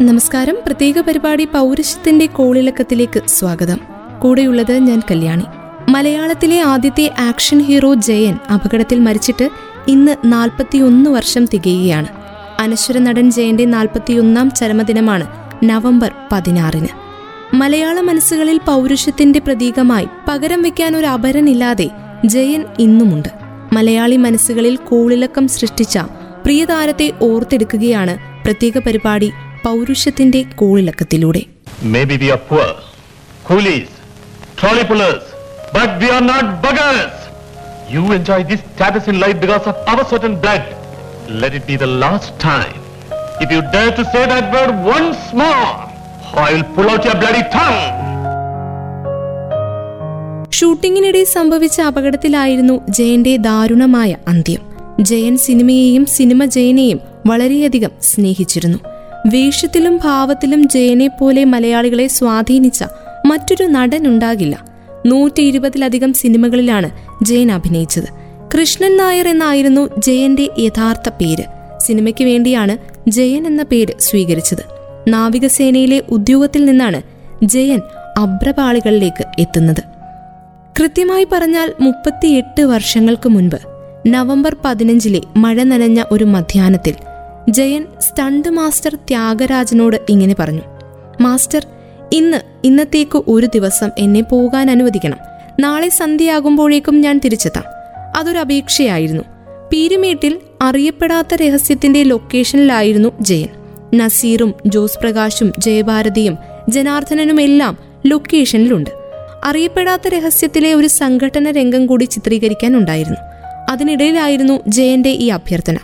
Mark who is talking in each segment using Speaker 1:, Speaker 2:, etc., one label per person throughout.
Speaker 1: നമസ്കാരം. പ്രത്യേക പരിപാടി പൗരുഷത്തിന്റെ കോളിളക്കത്തിലേക്ക് സ്വാഗതം. കൂടെയുള്ളത് ഞാൻ കല്യാണി. മലയാളത്തിലെ ആദ്യത്തെ ആക്ഷൻ ഹീറോ ജയൻ അപകടത്തിൽ മരിച്ചിട്ട് ഇന്ന് നാൽപ്പത്തിയൊന്ന് വർഷം തികയുകയാണ്. അനശ്വര നടൻ ജയന്റെ നാൽപ്പത്തിയൊന്നാം ചരമദിനമാണ് നവംബർ പതിനാറിന്. മലയാള മനസ്സുകളിൽ പൗരുഷത്തിന്റെ പ്രതീകമായി പകരം വെക്കാൻ ഒരു അപരനില്ലാതെ ജയൻ ഇന്നുമുണ്ട്. മലയാളി മനസ്സുകളിൽ കോളിളക്കം സൃഷ്ടിച്ച പ്രിയതാരത്തെ ഓർത്തെടുക്കുകയാണ് പ്രത്യേക പരിപാടി പൗരുഷത്തിന്റെ കോളിളക്കത്തിലൂടെ
Speaker 2: But we are not buggers. You enjoy this status in life because of our certain blood. Let it be the last time. If you dare to say that word once more, I will pull out your bloody tongue.
Speaker 1: ഷൂട്ടിങ്ങിനിടെ സംഭവിച്ച അപകടത്തിലായിരുന്നു ജയന്റെ ദാരുണമായ അന്ത്യം Jayan സിനിമയെയും cinema ജയനെയും വളരെയധികം സ്നേഹിച്ചിരുന്നു വേഷത്തിലും ഭാവത്തിലും ജയനെ പോലെ മലയാളികളെ സ്വാധീനിച്ച മറ്റൊരു നടൻ ഉണ്ടാകില്ല നൂറ്റി ഇരുപതിലധികം സിനിമകളിലാണ് ജയൻ അഭിനയിച്ചത്. കൃഷ്ണൻ നായർ എന്നായിരുന്നു ജയന്റെ യഥാർത്ഥ പേര്. സിനിമയ്ക്ക് വേണ്ടിയാണ് ജയൻ എന്ന പേര് സ്വീകരിച്ചത്. നാവികസേനയിലെ ഉദ്യോഗത്തിൽ നിന്നാണ് ജയൻ അബ്രപാളികളിലേക്ക് എത്തുന്നത്. കൃത്യമായി പറഞ്ഞാൽ മുപ്പത്തിയെട്ട് വർഷങ്ങൾക്ക് മുൻപ് നവംബർ പതിനഞ്ചിലെ മഴ നനഞ്ഞ ഒരു മധ്യാഹ്നത്തിൽ ജയൻ സ്റ്റണ്ട് മാസ്റ്റർ ത്യാഗരാജനോട് ഇങ്ങനെ പറഞ്ഞു. മാസ്റ്റർ ഇന്ന് ഇന്നത്തേക്ക് ഒരു ദിവസം എന്നെ പോകാൻ അനുവദിക്കണം. നാളെ സന്ധ്യയാകുമ്പോഴേക്കും ഞാൻ തിരിച്ചെത്താം. അതൊരു അപേക്ഷയായിരുന്നു. പീരുമേട്ടിൽ അറിയപ്പെടാത്ത രഹസ്യത്തിന്റെ ലൊക്കേഷനിലായിരുന്നു ജയൻ. നസീറും ജോസ് പ്രകാശും ജയഭാരതിയും ജനാർദ്ദനനുമെല്ലാം ലൊക്കേഷനിലുണ്ട്. അറിയപ്പെടാത്ത രഹസ്യത്തിലെ ഒരു സംഘടന രംഗം കൂടി ചിത്രീകരിക്കാനുണ്ടായിരുന്നു അതിനിടയിലായിരുന്നു ജയന്റെ ഈ അഭ്യർത്ഥന.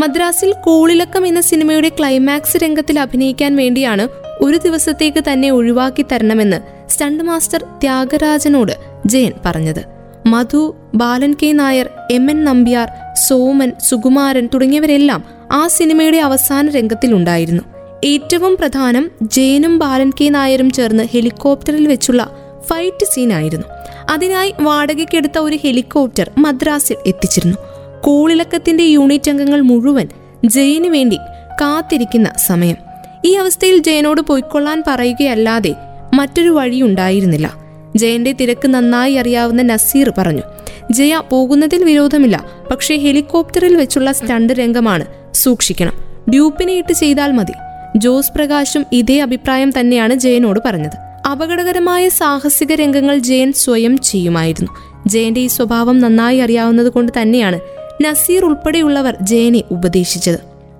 Speaker 1: മദ്രാസിൽ കൂളിലക്കം എന്ന സിനിമയുടെ ക്ലൈമാക്സ് രംഗത്തിൽ അഭിനയിക്കാൻ വേണ്ടിയാണ് ഒരു ദിവസത്തേക്ക് തന്നെ ഒഴിവാക്കി തരണമെന്ന് സ്റ്റണ്ട് മാസ്റ്റർ ത്യാഗരാജനോട് ജയൻ പറഞ്ഞത്. Madhu Balan K Nair M N Nambiar Soman Sukumaran തുടങ്ങിയവരെല്ലാം ആ സിനിമയുടെ അവസാന രംഗത്തിലുണ്ടായിരുന്നു. ഏറ്റവും പ്രധാനം ജയനും ബാലൻ കെ നായരും ചേർന്ന് ഹെലികോപ്റ്ററിൽ വെച്ചുള്ള ഫൈറ്റ് സീനായിരുന്നു അതിനായി വാടകയ്ക്കെടുത്ത ഒരു ഹെലികോപ്റ്റർ മദ്രാസിൽ എത്തിച്ചിരുന്നു. കോളിളക്കത്തിന്റെ യൂണിറ്റ് അംഗങ്ങൾ മുഴുവൻ ജയിന് വേണ്ടി കാത്തിരിക്കുന്ന സമയം. ഈ അവസ്ഥയിൽ ജയനോട് പൊയ്ക്കൊള്ളാൻ പറയുകയല്ലാതെ മറ്റൊരു വഴിയുണ്ടായിരുന്നില്ല. ജയന്റെ തിരക്ക് നന്നായി അറിയാവുന്ന നസീർ പറഞ്ഞു ജയ പോകുന്നതിൽ വിരോധമില്ല. പക്ഷേ ഹെലികോപ്റ്ററിൽ വെച്ചുള്ള സ്റ്റണ്ട് രംഗമാണ്. സൂക്ഷിക്കണം. ഡ്യൂപ്പിനെ ഇട്ട് ചെയ്താൽ മതി. ജോസ് പ്രകാശും ഇതേ അഭിപ്രായം തന്നെയാണ് ജയനോട് പറഞ്ഞത്. അപകടകരമായ സാഹസിക രംഗങ്ങൾ ജയൻ സ്വയം ചെയ്യുമായിരുന്നു. ജയന്റെ ഈ സ്വഭാവം നന്നായി അറിയാവുന്നത് കൊണ്ട് തന്നെയാണ് നസീർ ഉൾപ്പെടെയുള്ളവർ ജയനെ ഉപദേശിച്ചത്.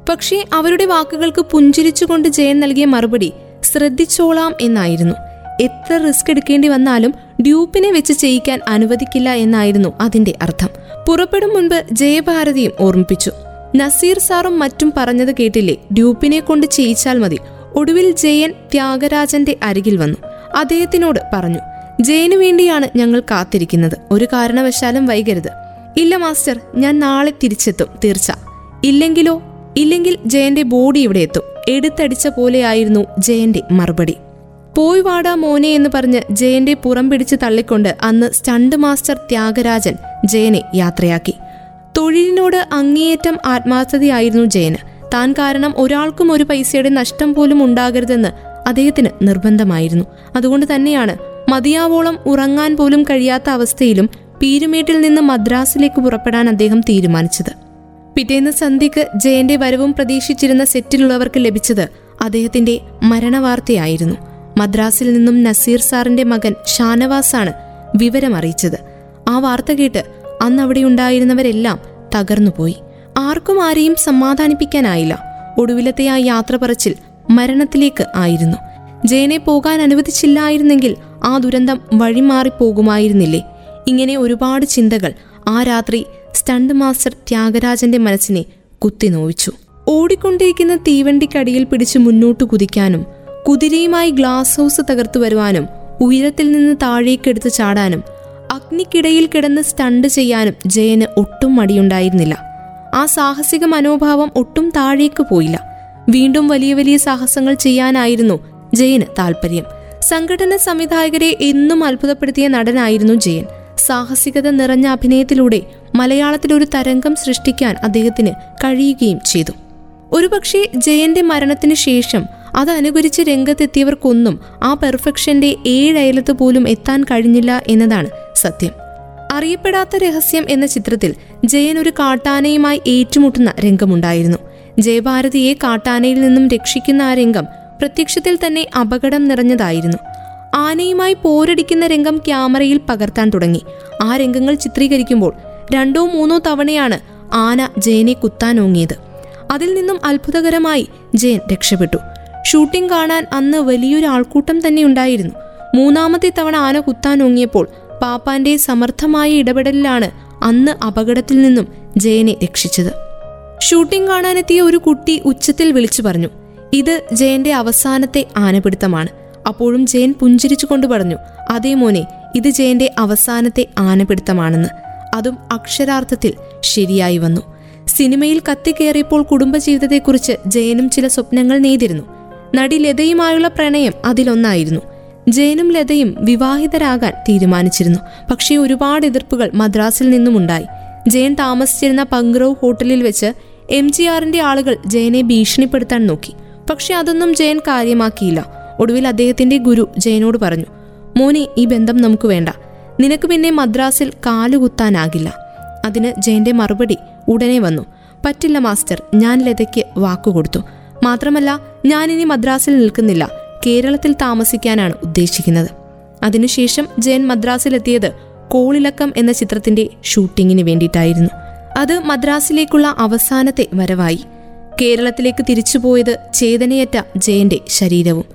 Speaker 1: പക്ഷേ അവരുടെ വാക്കുകൾക്ക് പുഞ്ചിരിച്ചുകൊണ്ട് ജയൻ നൽകിയ മറുപടി ശ്രദ്ധിച്ചോളാം എന്നായിരുന്നു. എത്ര റിസ്ക് എടുക്കേണ്ടി വന്നാലും ഡ്യൂപ്പിനെ വെച്ച് ചെയ്യിക്കാൻ അനുവദിക്കില്ല എന്നായിരുന്നു അതിന്റെ അർത്ഥം. പുറപ്പെടും മുൻപ് ജയഭാരതിയും ഓർമ്മിപ്പിച്ചു. നസീർ സാറും മറ്റും പറഞ്ഞത് കേട്ടില്ലേ? ഡ്യൂപ്പിനെ കൊണ്ട് ചെയ്യിച്ചാൽ മതി. ഒടുവിൽ ജയൻ ത്യാഗരാജന്റെ അരികിൽ വന്നു. അദ്ദേഹത്തിനോട് പറഞ്ഞു ജയനു വേണ്ടിയാണ് ഞങ്ങൾ കാത്തിരിക്കുന്നത്. ഒരു കാരണവശാലും വൈകരുത്. ഇല്ല മാസ്റ്റർ. ഞാൻ നാളെ തിരിച്ചെത്തും. തീർച്ച. ഇല്ലെങ്കിലോ? ഇല്ലെങ്കിൽ ജയന്റെ ബോഡി ഇവിടെ എത്തും. എടുത്തടിച്ച പോലെയായിരുന്നു ജയന്റെ മറുപടി. പോയി വാടാ മോനെ എന്ന് പറഞ്ഞ് ജയന്റെ പുറം പിടിച്ച് തള്ളിക്കൊണ്ട് അന്ന് സ്റ്റണ്ട് മാസ്റ്റർ ത്യാഗരാജൻ ജയനെ യാത്രയാക്കി. തൊഴിലിനോട് അങ്ങേയറ്റം ആത്മാർത്ഥതയായിരുന്നു ജയന്. താൻ കാരണം ഒരാൾക്കും ഒരു പൈസയുടെ നഷ്ടം പോലും ഉണ്ടാകരുതെന്ന് അദ്ദേഹത്തിന് നിർബന്ധമായിരുന്നു. അതുകൊണ്ട് തന്നെയാണ് മതിയാവോളം ഉറങ്ങാൻ പോലും കഴിയാത്ത അവസ്ഥയിലും പീരുമേട്ടിൽ നിന്ന് മദ്രാസിലേക്ക് പുറപ്പെടാൻ അദ്ദേഹം തീരുമാനിച്ചത്. പിറ്റേന്ന് സന്ധ്യക്ക് ജയന്റെ വരവും പ്രതീക്ഷിച്ചിരുന്ന സെറ്റിലുള്ളവർക്ക് ലഭിച്ചത് അദ്ദേഹത്തിന്റെ മരണവാർത്തയായിരുന്നു. മദ്രാസിൽ നിന്നും നസീർ സാറിന്റെ മകൻ ഷാനവാസാണ് വിവരമറിയിച്ചത്. ആ വാർത്ത കേട്ട് അന്ന് അവിടെ ഉണ്ടായിരുന്നവരെല്ലാം തകർന്നുപോയി. ആർക്കും ആരെയും സമാധാനിപ്പിക്കാനായില്ല. ഒടുവിലത്തെ ആ യാത്ര പറച്ചിൽ മരണത്തിലേക്ക് ആയിരുന്നു. ജയനെ പോകാൻ അനുവദിച്ചില്ലായിരുന്നെങ്കിൽ ആ ദുരന്തം വഴിമാറിപ്പോകുമായിരുന്നില്ലേ? ഇങ്ങനെ ഒരുപാട് ചിന്തകൾ ആ രാത്രി സ്റ്റണ്ട് മാസ്റ്റർ ത്യാഗരാജന്റെ മനസ്സിനെ കുത്തിനോവിച്ചു ഓടിക്കൊണ്ടിരിക്കുന്ന തീവണ്ടിക്കടിയിൽ പിടിച്ച് മുന്നോട്ട് കുതിക്കാനും കുതിരയുമായി ഗ്ലാസ് ഹൗസ് തകർത്തു വരുവാനും ഉയരത്തിൽ നിന്ന് താഴേക്കെടുത്ത് ചാടാനും അഗ്നിക്കിടയിൽ കിടന്ന് സ്റ്റണ്ട് ചെയ്യാനും ജയന് ഒട്ടും മടിയുണ്ടായിരുന്നില്ല. ആ സാഹസിക മനോഭാവം ഒട്ടും താഴേക്ക് പോയില്ല. വീണ്ടും വലിയ വലിയ സാഹസങ്ങൾ ചെയ്യാനായിരുന്നു ജയന് താല്പര്യം. സംഘടന സംവിധായകരെ എന്നും അത്ഭുതപ്പെടുത്തിയ നടനായിരുന്നു ജയൻ. സാഹസികത നിറഞ്ഞ അഭിനയത്തിലൂടെ മലയാളത്തിൽ ഒരു തരംഗം സൃഷ്ടിക്കാൻ അദ്ദേഹത്തിന് കഴിയുകയും ചെയ്തു. ഒരുപക്ഷെ ജയന്റെ മരണത്തിന് ശേഷം അത് അനുകരിച്ച് രംഗത്തെത്തിയവർക്കൊന്നും ആ പെർഫെക്ഷന്റെ ഏഴയലത്ത് പോലും എത്താൻ കഴിഞ്ഞില്ല എന്നതാണ് സത്യം. അറിയപ്പെടാത്ത രഹസ്യം എന്ന ചിത്രത്തിൽ ജയൻ ഒരു കാട്ടാനയുമായി ഏറ്റുമുട്ടുന്ന രംഗമുണ്ടായിരുന്നു. ജയഭാരതിയെ കാട്ടാനയിൽ നിന്നും രക്ഷിക്കുന്ന ആ രംഗം പ്രത്യക്ഷത്തിൽ തന്നെ അപകടം നിറഞ്ഞതായിരുന്നു. ആനയുമായി പോരടിക്കുന്ന രംഗം ക്യാമറയിൽ പകർത്താൻ തുടങ്ങി. ആ രംഗങ്ങൾ ചിത്രീകരിക്കുമ്പോൾ രണ്ടോ മൂന്നോ തവണയാണ് ആന ജയനെ കുത്താനോങ്ങിയത് അതിൽ നിന്നും അത്ഭുതകരമായി ജയൻ രക്ഷപ്പെട്ടു. ഷൂട്ടിംഗ് കാണാൻ അന്ന് വലിയൊരു ആൾക്കൂട്ടം തന്നെ ഉണ്ടായിരുന്നു. മൂന്നാമത്തെ തവണ ആന കുത്താനോങ്ങിയപ്പോൾ പാപ്പാന്റെ സമർത്ഥമായ ഇടപെടലിലാണ് അന്ന് അപകടത്തിൽ നിന്നും ജയനെ രക്ഷിച്ചത്. ഷൂട്ടിംഗ് കാണാനെത്തിയ ഒരു കുട്ടി ഉച്ചത്തിൽ വിളിച്ചു പറഞ്ഞു. ഇത് ജയന്റെ അവസാനത്തെ ആനപിടുത്തമാണ്. അപ്പോഴും ജയൻ പുഞ്ചിരിച്ചുകൊണ്ട് പറഞ്ഞു അതേ മോനെ ഇത് ജയന്റെ അവസാനത്തെ ആനപിടുത്തമാണെന്ന്. അതും അക്ഷരാർത്ഥത്തിൽ ശരിയായി വന്നു. സിനിമയിൽ കത്തിക്കേറിയപ്പോൾ കുടുംബജീവിതത്തെക്കുറിച്ച് ജയനും ചില സ്വപ്നങ്ങൾ നെയ്തിരുന്നു. നടി ലതയുമായുള്ള പ്രണയം അതിലൊന്നായിരുന്നു. ജയനും ലതയും വിവാഹിതരാകാൻ തീരുമാനിച്ചിരുന്നു. പക്ഷേ ഒരുപാട് എതിർപ്പുകൾ മദ്രാസിൽ നിന്നുമുണ്ടായി. ജയൻ താമസിച്ചിരുന്ന പങ്ക്രോവ് ഹോട്ടലിൽ വെച്ച് എം ജി ആറിന്റെ ആളുകൾ ജയനെ ഭീഷണിപ്പെടുത്താൻ നോക്കി. പക്ഷെ അതൊന്നും ജയൻ കാര്യമാക്കിയില്ല. ഒടുവിൽ അദ്ദേഹത്തിന്റെ ഗുരു ജയനോട് പറഞ്ഞു മോനെ ഈ ബന്ധം നമുക്ക് വേണ്ട. നിനക്ക് പിന്നെ മദ്രാസിൽ കാലുകുത്താനാകില്ല അതിന് ജയന്റെ മറുപടി ഉടനെ വന്നു. പറ്റില്ല മാസ്റ്റർ. ഞാൻ ലതയ്ക്ക് വാക്കുകൊടുത്തു മാത്രമല്ല ഞാനിനി മദ്രാസിൽ നിൽക്കുന്നില്ല. കേരളത്തിൽ താമസിക്കാനാണ് ഉദ്ദേശിക്കുന്നത്. അതിനുശേഷം ജയൻ മദ്രാസിലെത്തിയത് കോളിളക്കം എന്ന ചിത്രത്തിന്റെ ഷൂട്ടിങ്ങിന് വേണ്ടിയിട്ടായിരുന്നു. അത് മദ്രാസിലേക്കുള്ള അവസാനത്തെ വരവായി. കേരളത്തിലേക്ക് തിരിച്ചുപോയത് ചേതനയറ്റ ജയന്റെ ശരീരവും.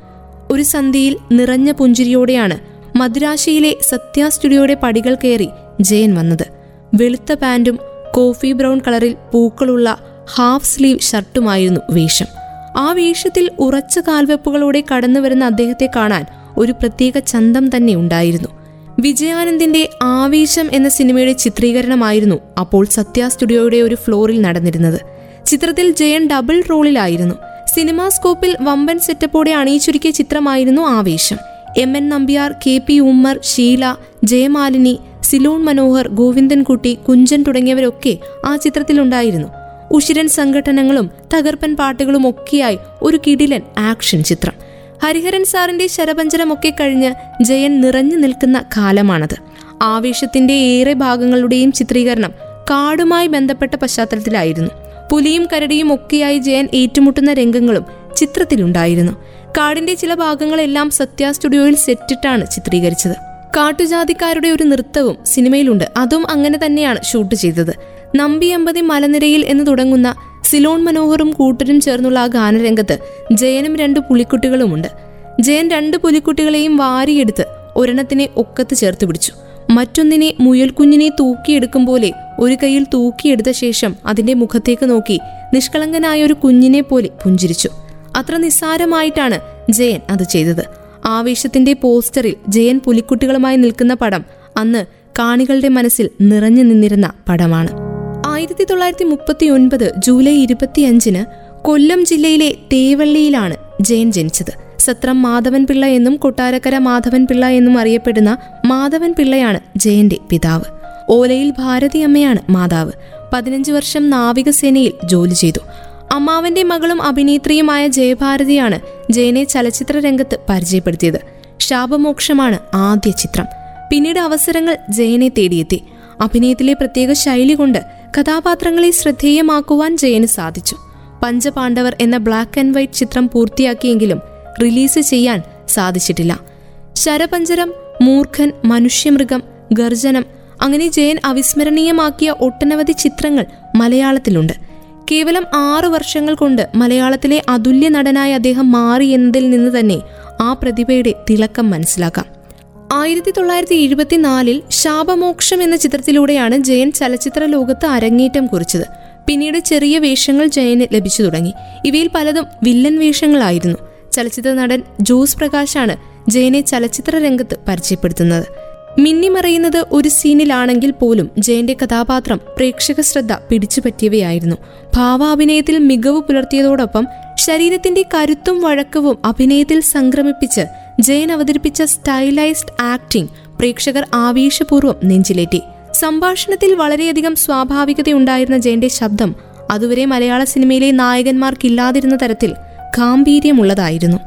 Speaker 1: ഒരു സന്ധിയിൽ നിറഞ്ഞ പുഞ്ചിരിയോടെയാണ് മദ്രാശിയിലെ സത്യ സ്റ്റുഡിയോയുടെ പടികൾ കയറി ജയൻ വന്നത്. വെളുത്ത പാന്റും കോഫി ബ്രൗൺ കളറിൽ പൂക്കളുള്ള ഹാഫ് സ്ലീവ് ഷർട്ടുമായിരുന്നു വേഷം. ആ വേഷത്തിൽ ഉറച്ച കാൽവെപ്പുകളോടെ കടന്നു വരുന്ന അദ്ദേഹത്തെ കാണാൻ ഒരു പ്രത്യേക ചന്തം തന്നെ ഉണ്ടായിരുന്നു. വിജയാനന്ദിന്റെ ആവേശം എന്ന സിനിമയുടെ ചിത്രീകരണമായിരുന്നു അപ്പോൾ സത്യ സ്റ്റുഡിയോയുടെ ഒരു ഫ്ലോറിൽ നടന്നിരുന്നത്. ചിത്രത്തിൽ ജയൻ ഡബിൾ റോളിലായിരുന്നു. സിനിമാ സ്കോപ്പിൽ വമ്പൻ സെറ്റപ്പോടെ അണിയിച്ചൊരുക്കിയ ചിത്രമായിരുന്നു Aavesham. M N Nambiar K P Ummer Sheela Jayamalini Ceylon Manohar Govindankutty Kunchan തുടങ്ങിയവരൊക്കെ ആ ചിത്രത്തിലുണ്ടായിരുന്നു. ഉഷിരൻ സംഘടനകളും തകർപ്പൻ പാട്ടുകളും ഒക്കെയായി ഒരു കിടിലൻ ആക്ഷൻ ചിത്രം. ഹരിഹരൻ സാറിന്റെ ശരപഞ്ചരമൊക്കെ കഴിഞ്ഞ് ജയൻ നിറഞ്ഞു നിൽക്കുന്ന കാലമാണത്. ആവേശത്തിന്റെ ഏറെ ഭാഗങ്ങളുടെയും ചിത്രീകരണം കാടുമായി ബന്ധപ്പെട്ട പശ്ചാത്തലത്തിലായിരുന്നു. പുലിയും കരടിയും ഒക്കെയായി ജയൻ ഏറ്റുമുട്ടുന്ന രംഗങ്ങളും ചിത്രത്തിലുണ്ടായിരുന്നു. കാടിന്റെ ചില ഭാഗങ്ങളെല്ലാം സത്യ സ്റ്റുഡിയോയിൽ സെറ്റിട്ടാണ് ചിത്രീകരിച്ചത്. കാട്ടുജാതിക്കാരുടെ ഒരു നൃത്തവും സിനിമയിലുണ്ട്. അതും അങ്ങനെ തന്നെയാണ് ഷൂട്ട് ചെയ്തത്. നമ്പി അമ്പതി മലനിരയിൽ എന്ന് തുടങ്ങുന്ന സിലോൺ മനോഹറും കൂട്ടരും ചേർന്നുള്ള ആ ഗാനരംഗത്ത് ജയനും രണ്ട് പുലിക്കുട്ടികളുമുണ്ട്. ജയൻ രണ്ട് പുലിക്കുട്ടികളെയും വാരിയെടുത്ത് ഒരെണ്ണത്തിനെ ഒക്കത്ത് ചേർത്ത് പിടിച്ചു. മറ്റൊന്നിനെ മുയൽക്കുഞ്ഞിനെ തൂക്കിയെടുക്കും പോലെ ഒരു കൈയിൽ തൂക്കിയെടുത്ത ശേഷം അതിന്റെ മുഖത്തേക്ക് നോക്കി നിഷ്കളങ്കനായ ഒരു കുഞ്ഞിനെ പോലെ പുഞ്ചിരിച്ചു. അത്ര നിസ്സാരമായിട്ടാണ് ജയൻ അത് ചെയ്തത്. ആവേശത്തിന്റെ പോസ്റ്ററിൽ ജയൻ പുലിക്കുട്ടികളുമായി നിൽക്കുന്ന പടം അന്ന് കാണികളുടെ മനസ്സിൽ നിറഞ്ഞു നിന്നിരുന്ന പടമാണ്. ആയിരത്തി തൊള്ളായിരത്തി മുപ്പത്തി ഒൻപത് ജൂലൈ ഇരുപത്തിയഞ്ചിന് കൊല്ലം ജില്ലയിലെ തേവള്ളിയിലാണ് ജയൻ ജനിച്ചത്. സത്രം മാധവൻ പിള്ള എന്നും കൊട്ടാരക്കര മാധവൻ പിള്ള എന്നും അറിയപ്പെടുന്ന മാധവൻ പിള്ളയാണ് ജയന്റെ പിതാവ്. ഓലയിൽ ഭാരതി അമ്മയാണ് മാതാവ്. പതിനഞ്ച് വർഷം നാവികസേനയിൽ ജോലി ചെയ്തു. അമ്മാവന്റെ മകളും അഭിനേത്രിയുമായ ജയഭാരതിയാണ് ജയനെ ചലച്ചിത്ര രംഗത്ത് പരിചയപ്പെടുത്തിയത്. ശാപമോക്ഷമാണ് ആദ്യ ചിത്രം. പിന്നീട് അവസരങ്ങൾ ജയനെ തേടിയെത്തി. അഭിനയത്തിലെ പ്രത്യേക ശൈലി കൊണ്ട് കഥാപാത്രങ്ങളെ ശ്രദ്ധേയമാക്കുവാൻ ജയന് സാധിച്ചു. പഞ്ചപാണ്ഡവർ എന്ന ബ്ലാക്ക് ആൻഡ് വൈറ്റ് ചിത്രം പൂർത്തിയാക്കിയെങ്കിലും റിലീസ് ചെയ്യാൻ സാധിച്ചിട്ടില്ല. ശരപഞ്ചരം മൂർഖൻ മനുഷ്യമൃഗം ഗർജനം അങ്ങനെ ജയൻ അവിസ്മരണീയമാക്കിയ ഒട്ടനവധി ചിത്രങ്ങൾ മലയാളത്തിലുണ്ട്. കേവലം ആറു വർഷങ്ങൾ കൊണ്ട് മലയാളത്തിലെ അതുല്യ നടനായി അദ്ദേഹം മാറി എന്നതിൽ നിന്ന് തന്നെ ആ പ്രതിഭയുടെ തിളക്കം മനസ്സിലാക്കാം. ആയിരത്തി തൊള്ളായിരത്തി എഴുപത്തിനാലിൽ ശാപമോക്ഷം എന്ന ചിത്രത്തിലൂടെയാണ് ജയൻ ചലച്ചിത്ര ലോകത്ത് അരങ്ങേറ്റം കുറിച്ചത്. പിന്നീട് ചെറിയ വേഷങ്ങൾ ജയന് ലഭിച്ചു തുടങ്ങി. ഇവയിൽ പലതും വില്ലൻ വേഷങ്ങളായിരുന്നു. ചലച്ചിത്ര നടൻ ജോസ് പ്രകാശാണ് ജയനെ ചലച്ചിത്ര രംഗത്ത് പരിചയപ്പെടുത്തുന്നത്. മിന്നിമറയുന്നത് ഒരു സീനിലാണെങ്കിൽ പോലും ജയന്റെ കഥാപാത്രം പ്രേക്ഷക ശ്രദ്ധ പിടിച്ചുപറ്റിയവയായിരുന്നു. ഭാവാഭിനയത്തിൽ മികവ് പുലർത്തിയതോടൊപ്പം ശരീരത്തിന്റെ കരുത്തും വഴക്കവും അഭിനയത്തിൽ സംക്രമിപ്പിച്ച് ജയൻ അവതരിപ്പിച്ച സ്റ്റൈലൈസ്ഡ് ആക്ടിംഗ് പ്രേക്ഷകർ ആവേശപൂർവം നെഞ്ചിലേറ്റി. സംഭാഷണത്തിൽ വളരെയധികം സ്വാഭാവികതയുണ്ടായിരുന്ന ജയന്റെ ശബ്ദം അതുവരെ മലയാള സിനിമയിലെ നായകന്മാർക്കില്ലാതിരുന്ന തരത്തിൽ ഗാംഭീര്യമുള്ളതായിരുന്നു.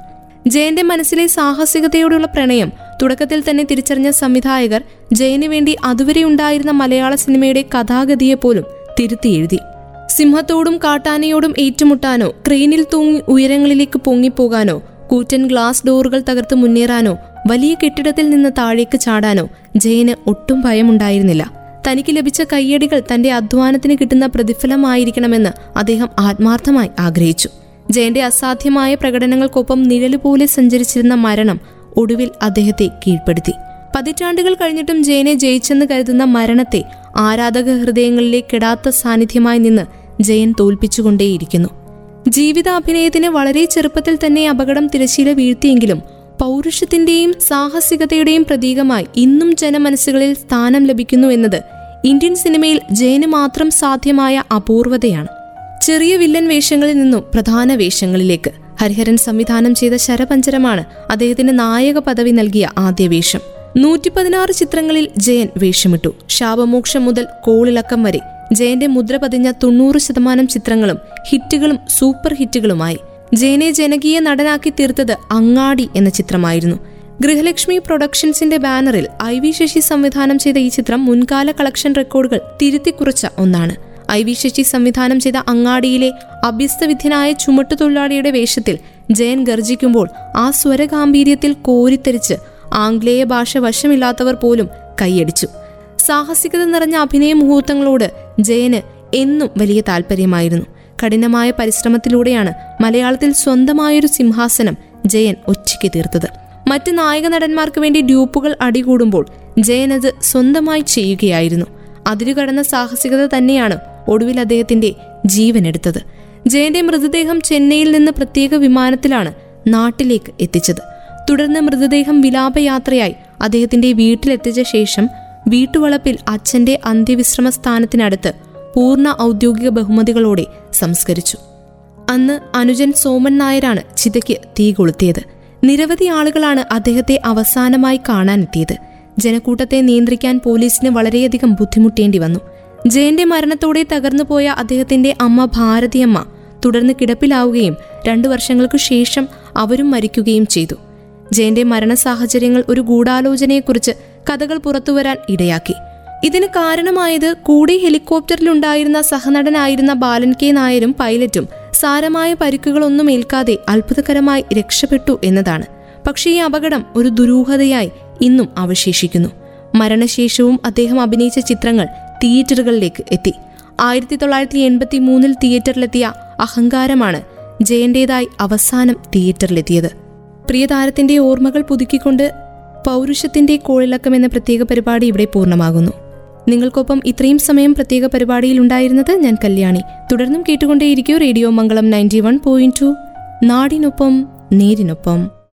Speaker 1: ജയന്റെ മനസ്സിലെ സാഹസികതയോടുള്ള പ്രണയം തുടക്കത്തിൽ തന്നെ തിരിച്ചറിഞ്ഞ സംവിധായകർ ജയന് വേണ്ടി അതുവരെ ഉണ്ടായിരുന്ന മലയാള സിനിമയുടെ കഥാഗതിയെ പോലും തിരുത്തി എഴുതി. സിംഹത്തോടും കാട്ടാനയോടും ഏറ്റുമുട്ടാനോ ക്രെയിനിൽ തൂങ്ങി ഉയരങ്ങളിലേക്ക് പൊങ്ങിപ്പോകാനോ കൂറ്റൻ ഗ്ലാസ് ഡോറുകൾ തകർത്ത് മുന്നേറാനോ വലിയ കെട്ടിടത്തിൽ നിന്ന് താഴേക്ക് ചാടാനോ ജയന് ഒട്ടും ഭയമുണ്ടായിരുന്നില്ല. തനിക്ക് ലഭിച്ച കയ്യടികൾ തന്റെ അധ്വാനത്തിന് കിട്ടുന്ന പ്രതിഫലമായിരിക്കണമെന്ന് അദ്ദേഹം ആത്മാർത്ഥമായി ആഗ്രഹിച്ചു. ജയന്റെ അസാധ്യമായ പ്രകടനങ്ങൾക്കൊപ്പം നിഴലുപോലെ സഞ്ചരിച്ചിരുന്ന മരണം ഒടുവിൽ അദ്ദേഹത്തെ കീഴ്പ്പെടുത്തി. പതിറ്റാണ്ടുകൾ കഴിഞ്ഞിട്ടും ജയനെ ജയിച്ചെന്ന് കരുതുന്ന മരണത്തെ ആരാധക ഹൃദയങ്ങളിലെ കെടാത്ത സാന്നിധ്യമായി നിന്ന് ജയൻ തോൽപ്പിച്ചുകൊണ്ടേയിരിക്കുന്നു. ജീവിതാഭിനയത്തിന് വളരെ ചെറുപ്പത്തിൽ തന്നെ അപകടം തിരശീല വീഴ്ത്തിയെങ്കിലും പൗരുഷത്തിന്റെയും സാഹസികതയുടെയും പ്രതീകമായി ഇന്നും ജനമനസ്സുകളിൽ സ്ഥാനം ലഭിക്കുന്നു എന്നത് ഇന്ത്യൻ സിനിമയിൽ ജയന് മാത്രം സാധ്യമായ അപൂർവതയാണ്. ചെറിയ വില്ലൻ വേഷങ്ങളിൽ നിന്നും പ്രധാന വേഷങ്ങളിലേക്ക്. ഹരിഹരൻ സംവിധാനം ചെയ്ത ശരപഞ്ചരമാണ് അദ്ദേഹത്തിന് നായക പദവി നൽകിയ ആദ്യ വേഷം. നൂറ്റി പതിനാറ് ചിത്രങ്ങളിൽ ജയൻ വേഷമിട്ടു. ശാപമോക്ഷം മുതൽ കോളിളക്കം വരെ ജയന്റെ മുദ്ര പതിഞ്ഞ തൊണ്ണൂറ് ശതമാനം ചിത്രങ്ങളും ഹിറ്റുകളും സൂപ്പർ ഹിറ്റുകളുമായി ജയനെ ജനകീയ നടനാക്കി തീർത്തത് അങ്ങാടി എന്ന ചിത്രമായിരുന്നു. ഗൃഹലക്ഷ്മി പ്രൊഡക്ഷൻസിന്റെ ബാനറിൽ ഐ വി ശശി സംവിധാനം ചെയ്ത ഈ ചിത്രം മുൻകാല കളക്ഷൻ റെക്കോർഡുകൾ തിരുത്തിക്കുറിച്ച ഒന്നാണ്. ഐ വി ശശി സംവിധാനം ചെയ്ത അങ്ങാടിയിലെ അഭ്യസ്തവിദ്യനായ ചുമട്ടുതൊഴിലാളിയുടെ വേഷത്തിൽ ജയൻ ഗർജിക്കുമ്പോൾ ആ സ്വരഗാംഭീര്യത്തിൽ കോരിത്തെരിച്ച് ആംഗ്ലേയ ഭാഷ വശമില്ലാത്തവർ പോലും കൈയടിച്ചു. സാഹസികത നിറഞ്ഞ അഭിനയ മുഹൂർത്തങ്ങളോട് ജയന് എന്നും വലിയ താല്പര്യമായിരുന്നു കഠിനമായ പരിശ്രമത്തിലൂടെയാണ് മലയാളത്തിൽ സ്വന്തമായൊരു സിംഹാസനം ജയൻ ഒച്ചയ്ക്ക് തീർത്തത്. മറ്റ് നായക നടന്മാർക്ക് വേണ്ടി ഡ്യൂപ്പുകൾ അടികൂടുമ്പോൾ ജയൻ അത് സ്വന്തമായി ചെയ്യുകയായിരുന്നു. അതിരുകടന്ന സാഹസികത തന്നെയാണ് ഒടുവിൽ അദ്ദേഹത്തിന്റെ ജീവൻ ജീവനെടുത്തത് ജയന്റെ മൃതദേഹം ചെന്നൈയിൽ നിന്ന് പ്രത്യേക വിമാനത്തിലാണ് നാട്ടിലേക്ക് എത്തിച്ചത്. തുടർന്ന് മൃതദേഹം വിലാപയാത്രയായി അദ്ദേഹത്തിന്റെ വീട്ടിലെത്തിച്ച ശേഷം വീട്ടുവളപ്പിൽ അച്ഛന്റെ അന്ത്യവിശ്രമ സ്ഥാനത്തിനടുത്ത് പൂർണ ഔദ്യോഗിക ബഹുമതികളോടെ സംസ്കരിച്ചു. അന്ന് അനുജൻ സോമൻ നായരാണ് ചിതയ്ക്ക് തീ കൊളുത്തിയത്. നിരവധി ആളുകളാണ് അദ്ദേഹത്തെ അവസാനമായി കാണാനെത്തിയത്. ജനക്കൂട്ടത്തെ നിയന്ത്രിക്കാൻ പോലീസിന് വളരെയധികം ബുദ്ധിമുട്ടേണ്ടി വന്നു. ജയന്റെ മരണത്തോടെ തകർന്നുപോയ അദ്ദേഹത്തിന്റെ അമ്മ ഭാരതിയമ്മ തുടർന്ന് കിടപ്പിലാവുകയും രണ്ടു വർഷങ്ങൾക്കു ശേഷം അവരും മരിക്കുകയും ചെയ്തു. ജയന്റെ മരണ സാഹചര്യങ്ങൾ ഒരു ഗൂഢാലോചനയെക്കുറിച്ച് കഥകൾ പുറത്തുവരാൻ ഇടയാക്കി. ഇതിന് കാരണമായത് കൂടെ ഹെലികോപ്റ്ററിലുണ്ടായിരുന്ന സഹനടനായിരുന്ന ബാലൻ കെ നായരും പൈലറ്റും സാരമായ പരിക്കുകളൊന്നും ഏൽക്കാതെ അത്ഭുതകരമായി രക്ഷപ്പെട്ടു എന്നതാണ്. പക്ഷേ ഈ അപകടം ഒരു ദുരൂഹതയായി ഇന്നും അവശേഷിക്കുന്നു. മരണശേഷവും അദ്ദേഹം അഭിനയിച്ച ചിത്രങ്ങൾ തിയേറ്ററുകളിലേക്ക് എത്തി. ആയിരത്തി തൊള്ളായിരത്തി എൺപത്തി മൂന്നിൽ തിയേറ്ററിലെത്തിയ അഹങ്കാരമാണ് ജയന്റേതായി അവസാനം തിയേറ്ററിലെത്തിയത്. പ്രിയതാരത്തിന്റെ ഓർമ്മകൾ പുതുക്കിക്കൊണ്ട് പൗരുഷത്തിന്റെ കോളിളക്കം എന്ന പ്രത്യേക പരിപാടി ഇവിടെ പൂർണമാകുന്നു. നിങ്ങൾക്കൊപ്പം ഇത്രയും സമയം പ്രത്യേക പരിപാടിയിൽ ഉണ്ടായിരുന്നത് ഞാൻ കല്യാണി. തുടർന്നും കേട്ടുകൊണ്ടേയിരിക്കും radio Mangalam ninety one point two. നാടിനൊപ്പം നേരിനൊപ്പം.